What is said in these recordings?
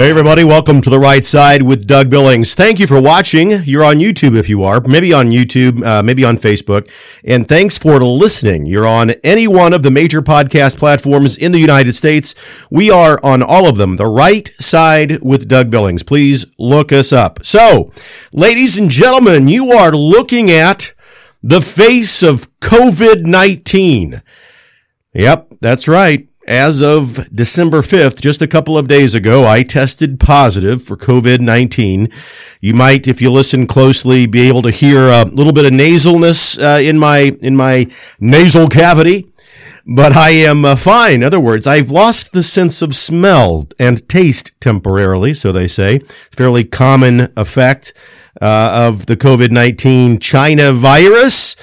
Hey, everybody, welcome to the right side with Doug Billings. Thank you for watching. You're on YouTube if you are, maybe on YouTube, uh, maybe on Facebook. And thanks for listening. You're on any one of the major podcast platforms in the United States. We are on all of them. The right side with Doug Billings. Please look us up. So, ladies and gentlemen, you are looking at the face of COVID 19. Yep, that's right as of December 5th, just a couple of days ago, I tested positive for COVID-19. You might, if you listen closely, be able to hear a little bit of nasalness uh, in my in my nasal cavity, but I am uh, fine. In other words, I've lost the sense of smell and taste temporarily, so they say. Fairly common effect uh, of the COVID-19 China virus.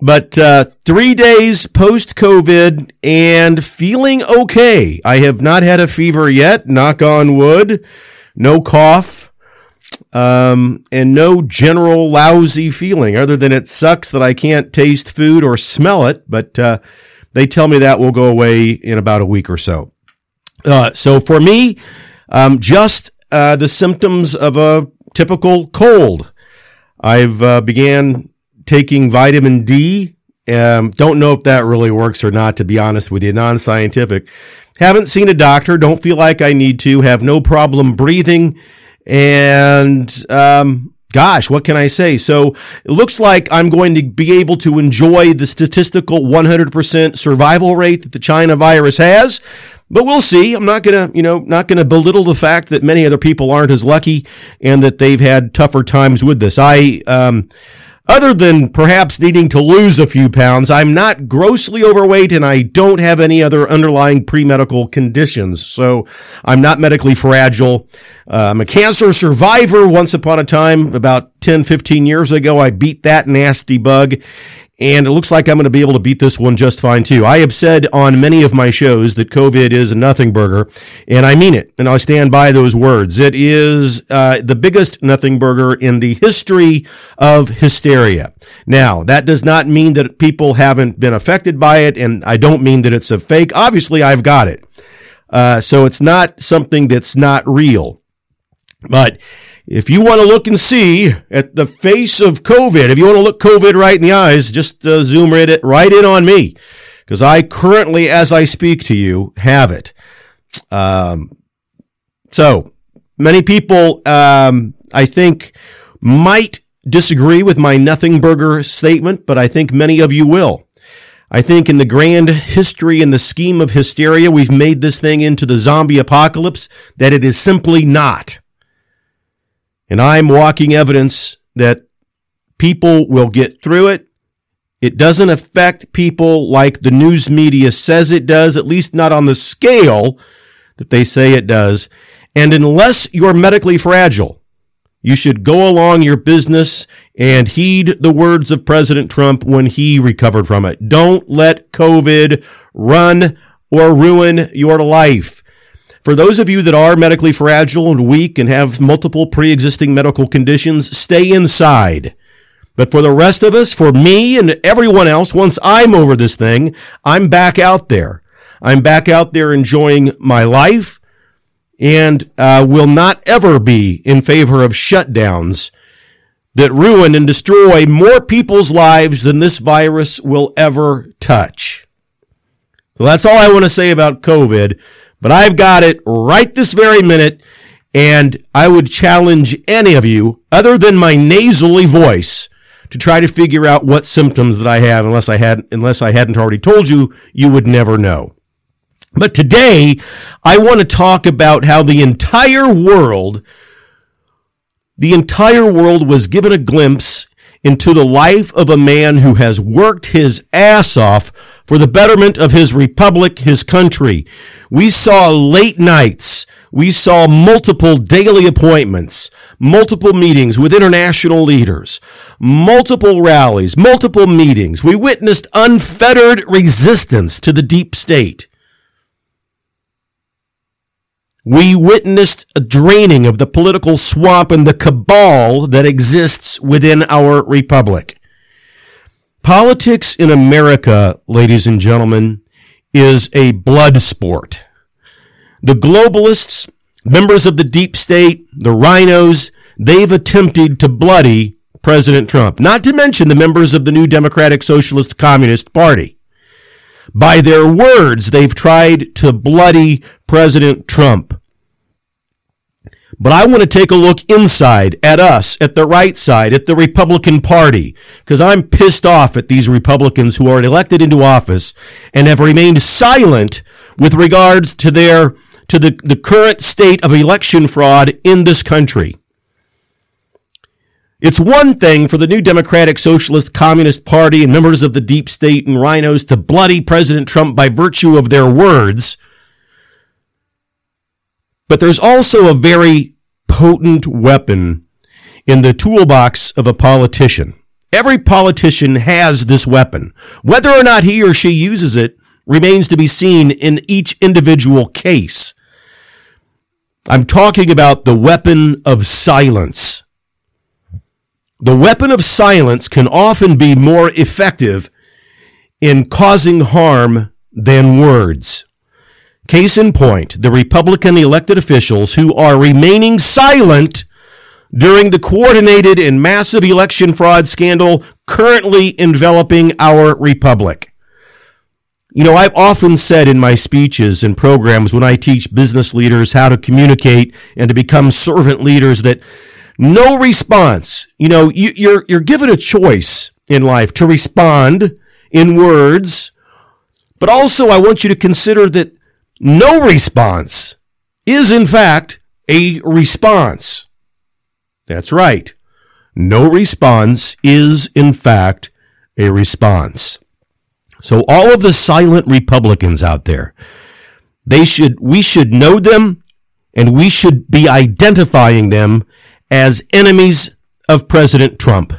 But uh, three days post COVID and feeling okay. I have not had a fever yet, knock on wood, no cough, um, and no general lousy feeling other than it sucks that I can't taste food or smell it. But uh, they tell me that will go away in about a week or so. Uh, so for me, um, just uh, the symptoms of a typical cold. I've uh, began taking vitamin D. Um, don't know if that really works or not, to be honest with you, non scientific. Haven't seen a doctor, don't feel like I need to, have no problem breathing. And, um, gosh, what can I say? So it looks like I'm going to be able to enjoy the statistical 100% survival rate that the China virus has. But we'll see. I'm not gonna, you know, not gonna belittle the fact that many other people aren't as lucky and that they've had tougher times with this. I, um, other than perhaps needing to lose a few pounds, I'm not grossly overweight and I don't have any other underlying pre-medical conditions. So I'm not medically fragile. Uh, I'm a cancer survivor once upon a time, about 10, 15 years ago. I beat that nasty bug and it looks like I'm going to be able to beat this one just fine too. I have said on many of my shows that COVID is a nothing burger, and I mean it, and I stand by those words. It is uh, the biggest nothing burger in the history of hysteria. Now, that does not mean that people haven't been affected by it, and I don't mean that it's a fake. Obviously, I've got it. Uh, so it's not something that's not real. But if you want to look and see at the face of COVID, if you want to look COVID right in the eyes, just uh, zoom right, it, right in on me. Because I currently, as I speak to you, have it. Um, so many people, um, I think, might disagree with my nothing burger statement, but I think many of you will. I think in the grand history and the scheme of hysteria, we've made this thing into the zombie apocalypse that it is simply not. And I'm walking evidence that people will get through it. It doesn't affect people like the news media says it does, at least not on the scale that they say it does. And unless you're medically fragile, you should go along your business and heed the words of President Trump when he recovered from it. Don't let COVID run or ruin your life. For those of you that are medically fragile and weak and have multiple pre-existing medical conditions, stay inside. But for the rest of us, for me and everyone else, once I'm over this thing, I'm back out there. I'm back out there enjoying my life and uh, will not ever be in favor of shutdowns that ruin and destroy more people's lives than this virus will ever touch. So that's all I want to say about COVID but I've got it right this very minute. And I would challenge any of you, other than my nasally voice, to try to figure out what symptoms that I have, unless I had, unless I hadn't already told you, you would never know. But today, I want to talk about how the entire world, the entire world was given a glimpse into the life of a man who has worked his ass off for the betterment of his republic, his country. We saw late nights. We saw multiple daily appointments, multiple meetings with international leaders, multiple rallies, multiple meetings. We witnessed unfettered resistance to the deep state. We witnessed a draining of the political swamp and the cabal that exists within our republic. Politics in America, ladies and gentlemen, is a blood sport. The globalists, members of the deep state, the RINOs, they've attempted to bloody President Trump, not to mention the members of the new Democratic Socialist Communist Party. By their words, they've tried to bloody President Trump. But I want to take a look inside at us, at the right side, at the Republican Party, because I'm pissed off at these Republicans who are elected into office and have remained silent with regards to their to the, the current state of election fraud in this country. It's one thing for the new Democratic Socialist Communist Party and members of the deep state and RINOs to bloody President Trump by virtue of their words. But there's also a very potent weapon in the toolbox of a politician. Every politician has this weapon. Whether or not he or she uses it remains to be seen in each individual case. I'm talking about the weapon of silence. The weapon of silence can often be more effective in causing harm than words. Case in point, the Republican elected officials who are remaining silent during the coordinated and massive election fraud scandal currently enveloping our republic. You know, I've often said in my speeches and programs when I teach business leaders how to communicate and to become servant leaders that no response, you know, you, you're, you're given a choice in life to respond in words, but also I want you to consider that no response is in fact a response. That's right. No response is in fact a response. So all of the silent Republicans out there, they should, we should know them and we should be identifying them as enemies of President Trump.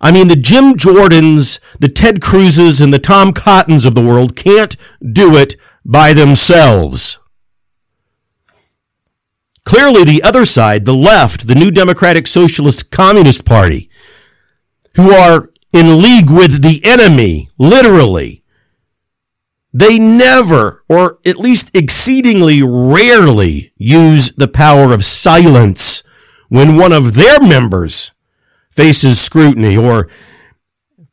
I mean, the Jim Jordans, the Ted Cruzes, and the Tom Cottons of the world can't do it by themselves. Clearly, the other side, the left, the New Democratic Socialist Communist Party, who are in league with the enemy, literally, they never, or at least exceedingly rarely, use the power of silence when one of their members faces scrutiny or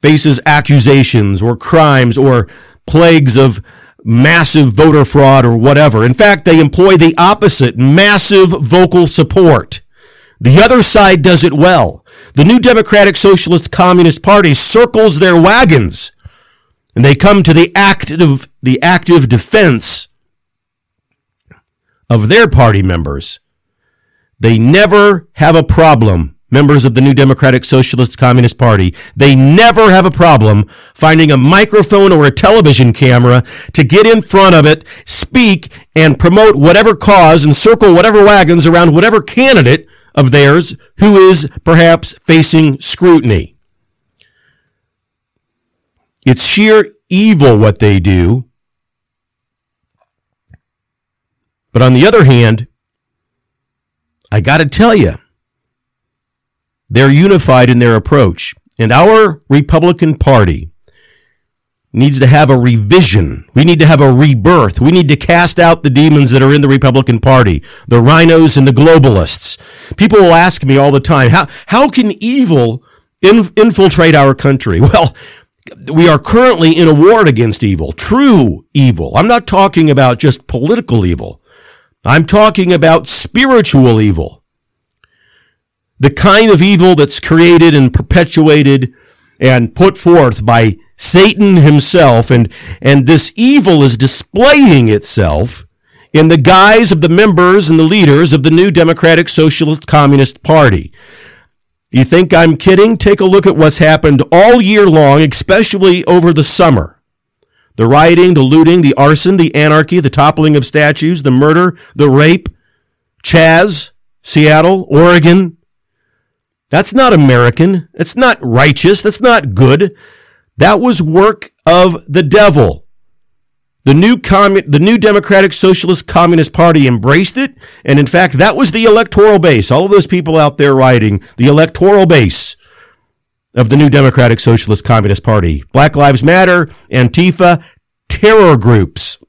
faces accusations or crimes or plagues of massive voter fraud or whatever. In fact, they employ the opposite, massive vocal support. The other side does it well. The new Democratic Socialist Communist Party circles their wagons and they come to the active, the active defense of their party members. They never have a problem members of the New Democratic Socialist Communist Party, they never have a problem finding a microphone or a television camera to get in front of it, speak, and promote whatever cause and circle whatever wagons around whatever candidate of theirs who is perhaps facing scrutiny. It's sheer evil what they do. But on the other hand, I got to tell you, they're unified in their approach. And our Republican Party needs to have a revision. We need to have a rebirth. We need to cast out the demons that are in the Republican Party, the RINOs and the globalists. People will ask me all the time, how, how can evil in, infiltrate our country? Well, we are currently in a war against evil, true evil. I'm not talking about just political evil. I'm talking about spiritual evil the kind of evil that's created and perpetuated and put forth by Satan himself. And, and this evil is displaying itself in the guise of the members and the leaders of the new Democratic Socialist Communist Party. You think I'm kidding? Take a look at what's happened all year long, especially over the summer. The rioting, the looting, the arson, the anarchy, the toppling of statues, the murder, the rape, Chaz, Seattle, Oregon, that's not American. That's not righteous. That's not good. That was work of the devil. The new commun- the new Democratic Socialist Communist Party embraced it, and in fact, that was the electoral base. All of those people out there writing the electoral base of the new Democratic Socialist Communist Party. Black Lives Matter, Antifa, terror groups.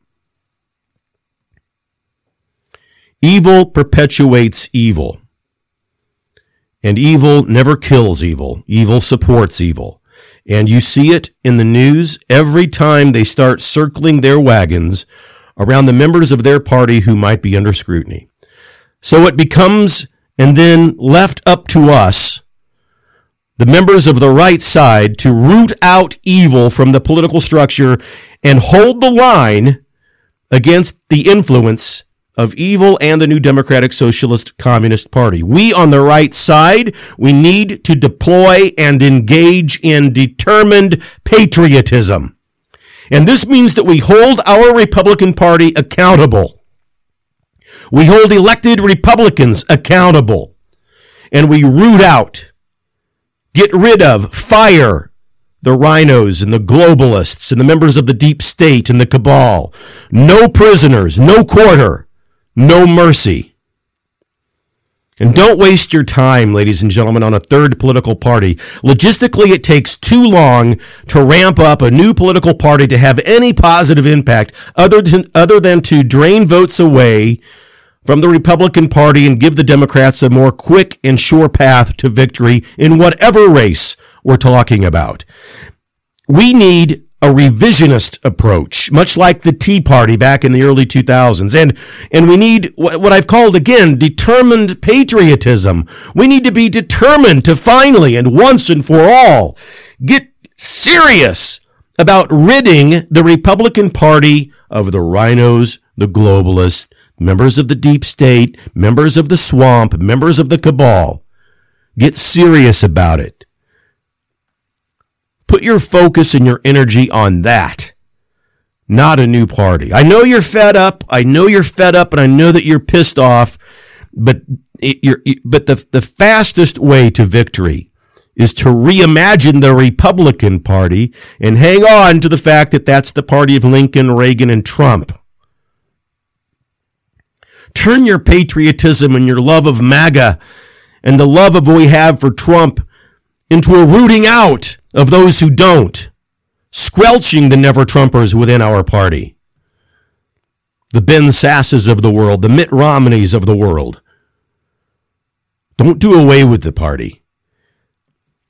Evil perpetuates evil. And evil never kills evil. Evil supports evil. And you see it in the news every time they start circling their wagons around the members of their party who might be under scrutiny. So it becomes and then left up to us, the members of the right side, to root out evil from the political structure and hold the line against the influence of evil and the New Democratic Socialist Communist Party. We on the right side, we need to deploy and engage in determined patriotism. And this means that we hold our Republican Party accountable. We hold elected Republicans accountable. And we root out, get rid of, fire the RINOs and the globalists and the members of the deep state and the cabal. No prisoners, no quarter no mercy. And don't waste your time, ladies and gentlemen, on a third political party. Logistically, it takes too long to ramp up a new political party to have any positive impact other than, other than to drain votes away from the Republican Party and give the Democrats a more quick and sure path to victory in whatever race we're talking about. We need a revisionist approach, much like the Tea Party back in the early 2000s. And, and we need what I've called again determined patriotism. We need to be determined to finally and once and for all get serious about ridding the Republican Party of the RINOs, the globalists, members of the deep state, members of the swamp, members of the cabal. Get serious about it. Put your focus and your energy on that, not a new party. I know you're fed up. I know you're fed up and I know that you're pissed off, but it, but the, the fastest way to victory is to reimagine the Republican Party and hang on to the fact that that's the party of Lincoln, Reagan, and Trump. Turn your patriotism and your love of MAGA and the love of what we have for Trump into a rooting out of those who don't, squelching the never Trumpers within our party. The Ben Sasses of the world, the Mitt Romneys of the world. Don't do away with the party.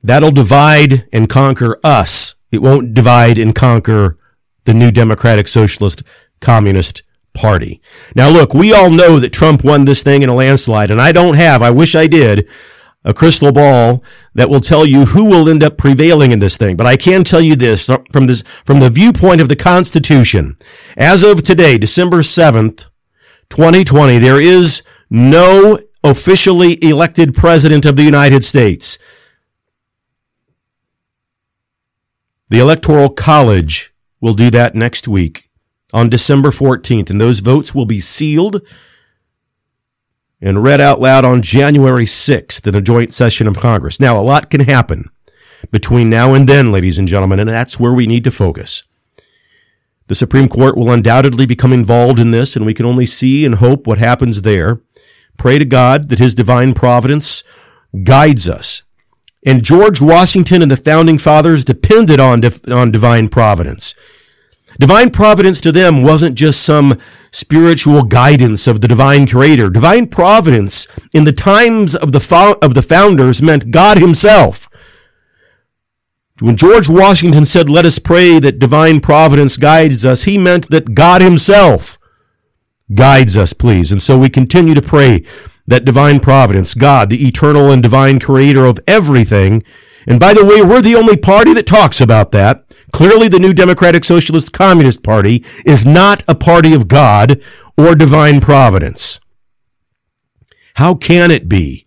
That'll divide and conquer us. It won't divide and conquer the new Democratic Socialist Communist Party. Now look, we all know that Trump won this thing in a landslide, and I don't have, I wish I did, a crystal ball that will tell you who will end up prevailing in this thing. But I can tell you this from this, from the viewpoint of the Constitution. As of today, December 7th, 2020, there is no officially elected president of the United States. The Electoral College will do that next week on December 14th, and those votes will be sealed and read out loud on January 6th in a joint session of Congress. Now, a lot can happen between now and then, ladies and gentlemen, and that's where we need to focus. The Supreme Court will undoubtedly become involved in this, and we can only see and hope what happens there. Pray to God that His divine providence guides us. And George Washington and the founding fathers depended on, on divine providence. Divine providence to them wasn't just some spiritual guidance of the divine creator. Divine providence in the times of the, fo- of the founders meant God himself. When George Washington said, let us pray that divine providence guides us, he meant that God himself guides us, please. And so we continue to pray that divine providence, God, the eternal and divine creator of everything, and by the way, we're the only party that talks about that. Clearly, the new Democratic Socialist Communist Party is not a party of God or divine providence. How can it be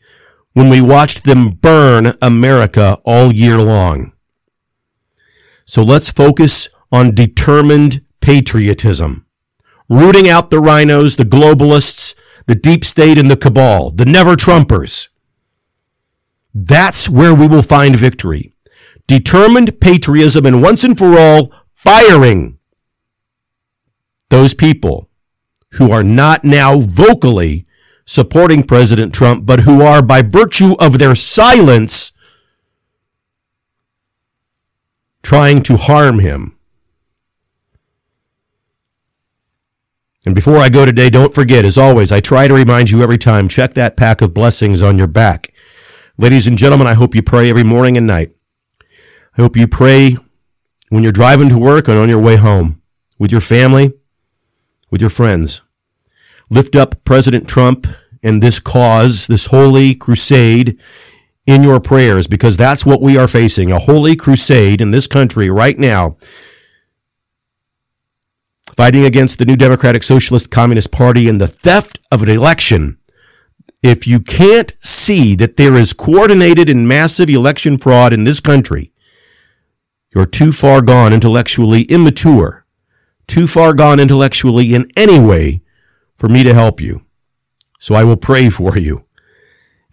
when we watched them burn America all year long? So let's focus on determined patriotism, rooting out the RINOs, the globalists, the deep state, and the cabal, the never Trumpers. That's where we will find victory. Determined patriotism and once and for all firing those people who are not now vocally supporting President Trump, but who are by virtue of their silence trying to harm him. And before I go today, don't forget, as always, I try to remind you every time, check that pack of blessings on your back. Ladies and gentlemen, I hope you pray every morning and night. I hope you pray when you're driving to work and on your way home, with your family, with your friends. Lift up President Trump and this cause, this holy crusade in your prayers, because that's what we are facing, a holy crusade in this country right now fighting against the new Democratic Socialist Communist Party and the theft of an election, if you can't see that there is coordinated and massive election fraud in this country, you're too far gone intellectually immature, too far gone intellectually in any way for me to help you. So I will pray for you.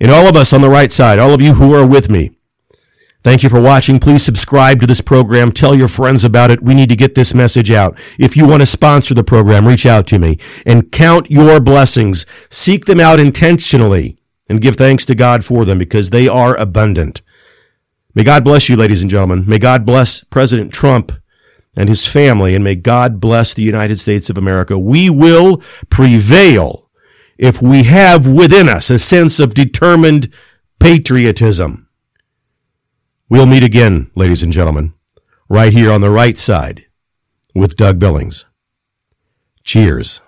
And all of us on the right side, all of you who are with me, Thank you for watching. Please subscribe to this program. Tell your friends about it. We need to get this message out. If you want to sponsor the program, reach out to me and count your blessings. Seek them out intentionally and give thanks to God for them because they are abundant. May God bless you, ladies and gentlemen. May God bless President Trump and his family, and may God bless the United States of America. We will prevail if we have within us a sense of determined patriotism. We'll meet again, ladies and gentlemen, right here on the right side with Doug Billings. Cheers.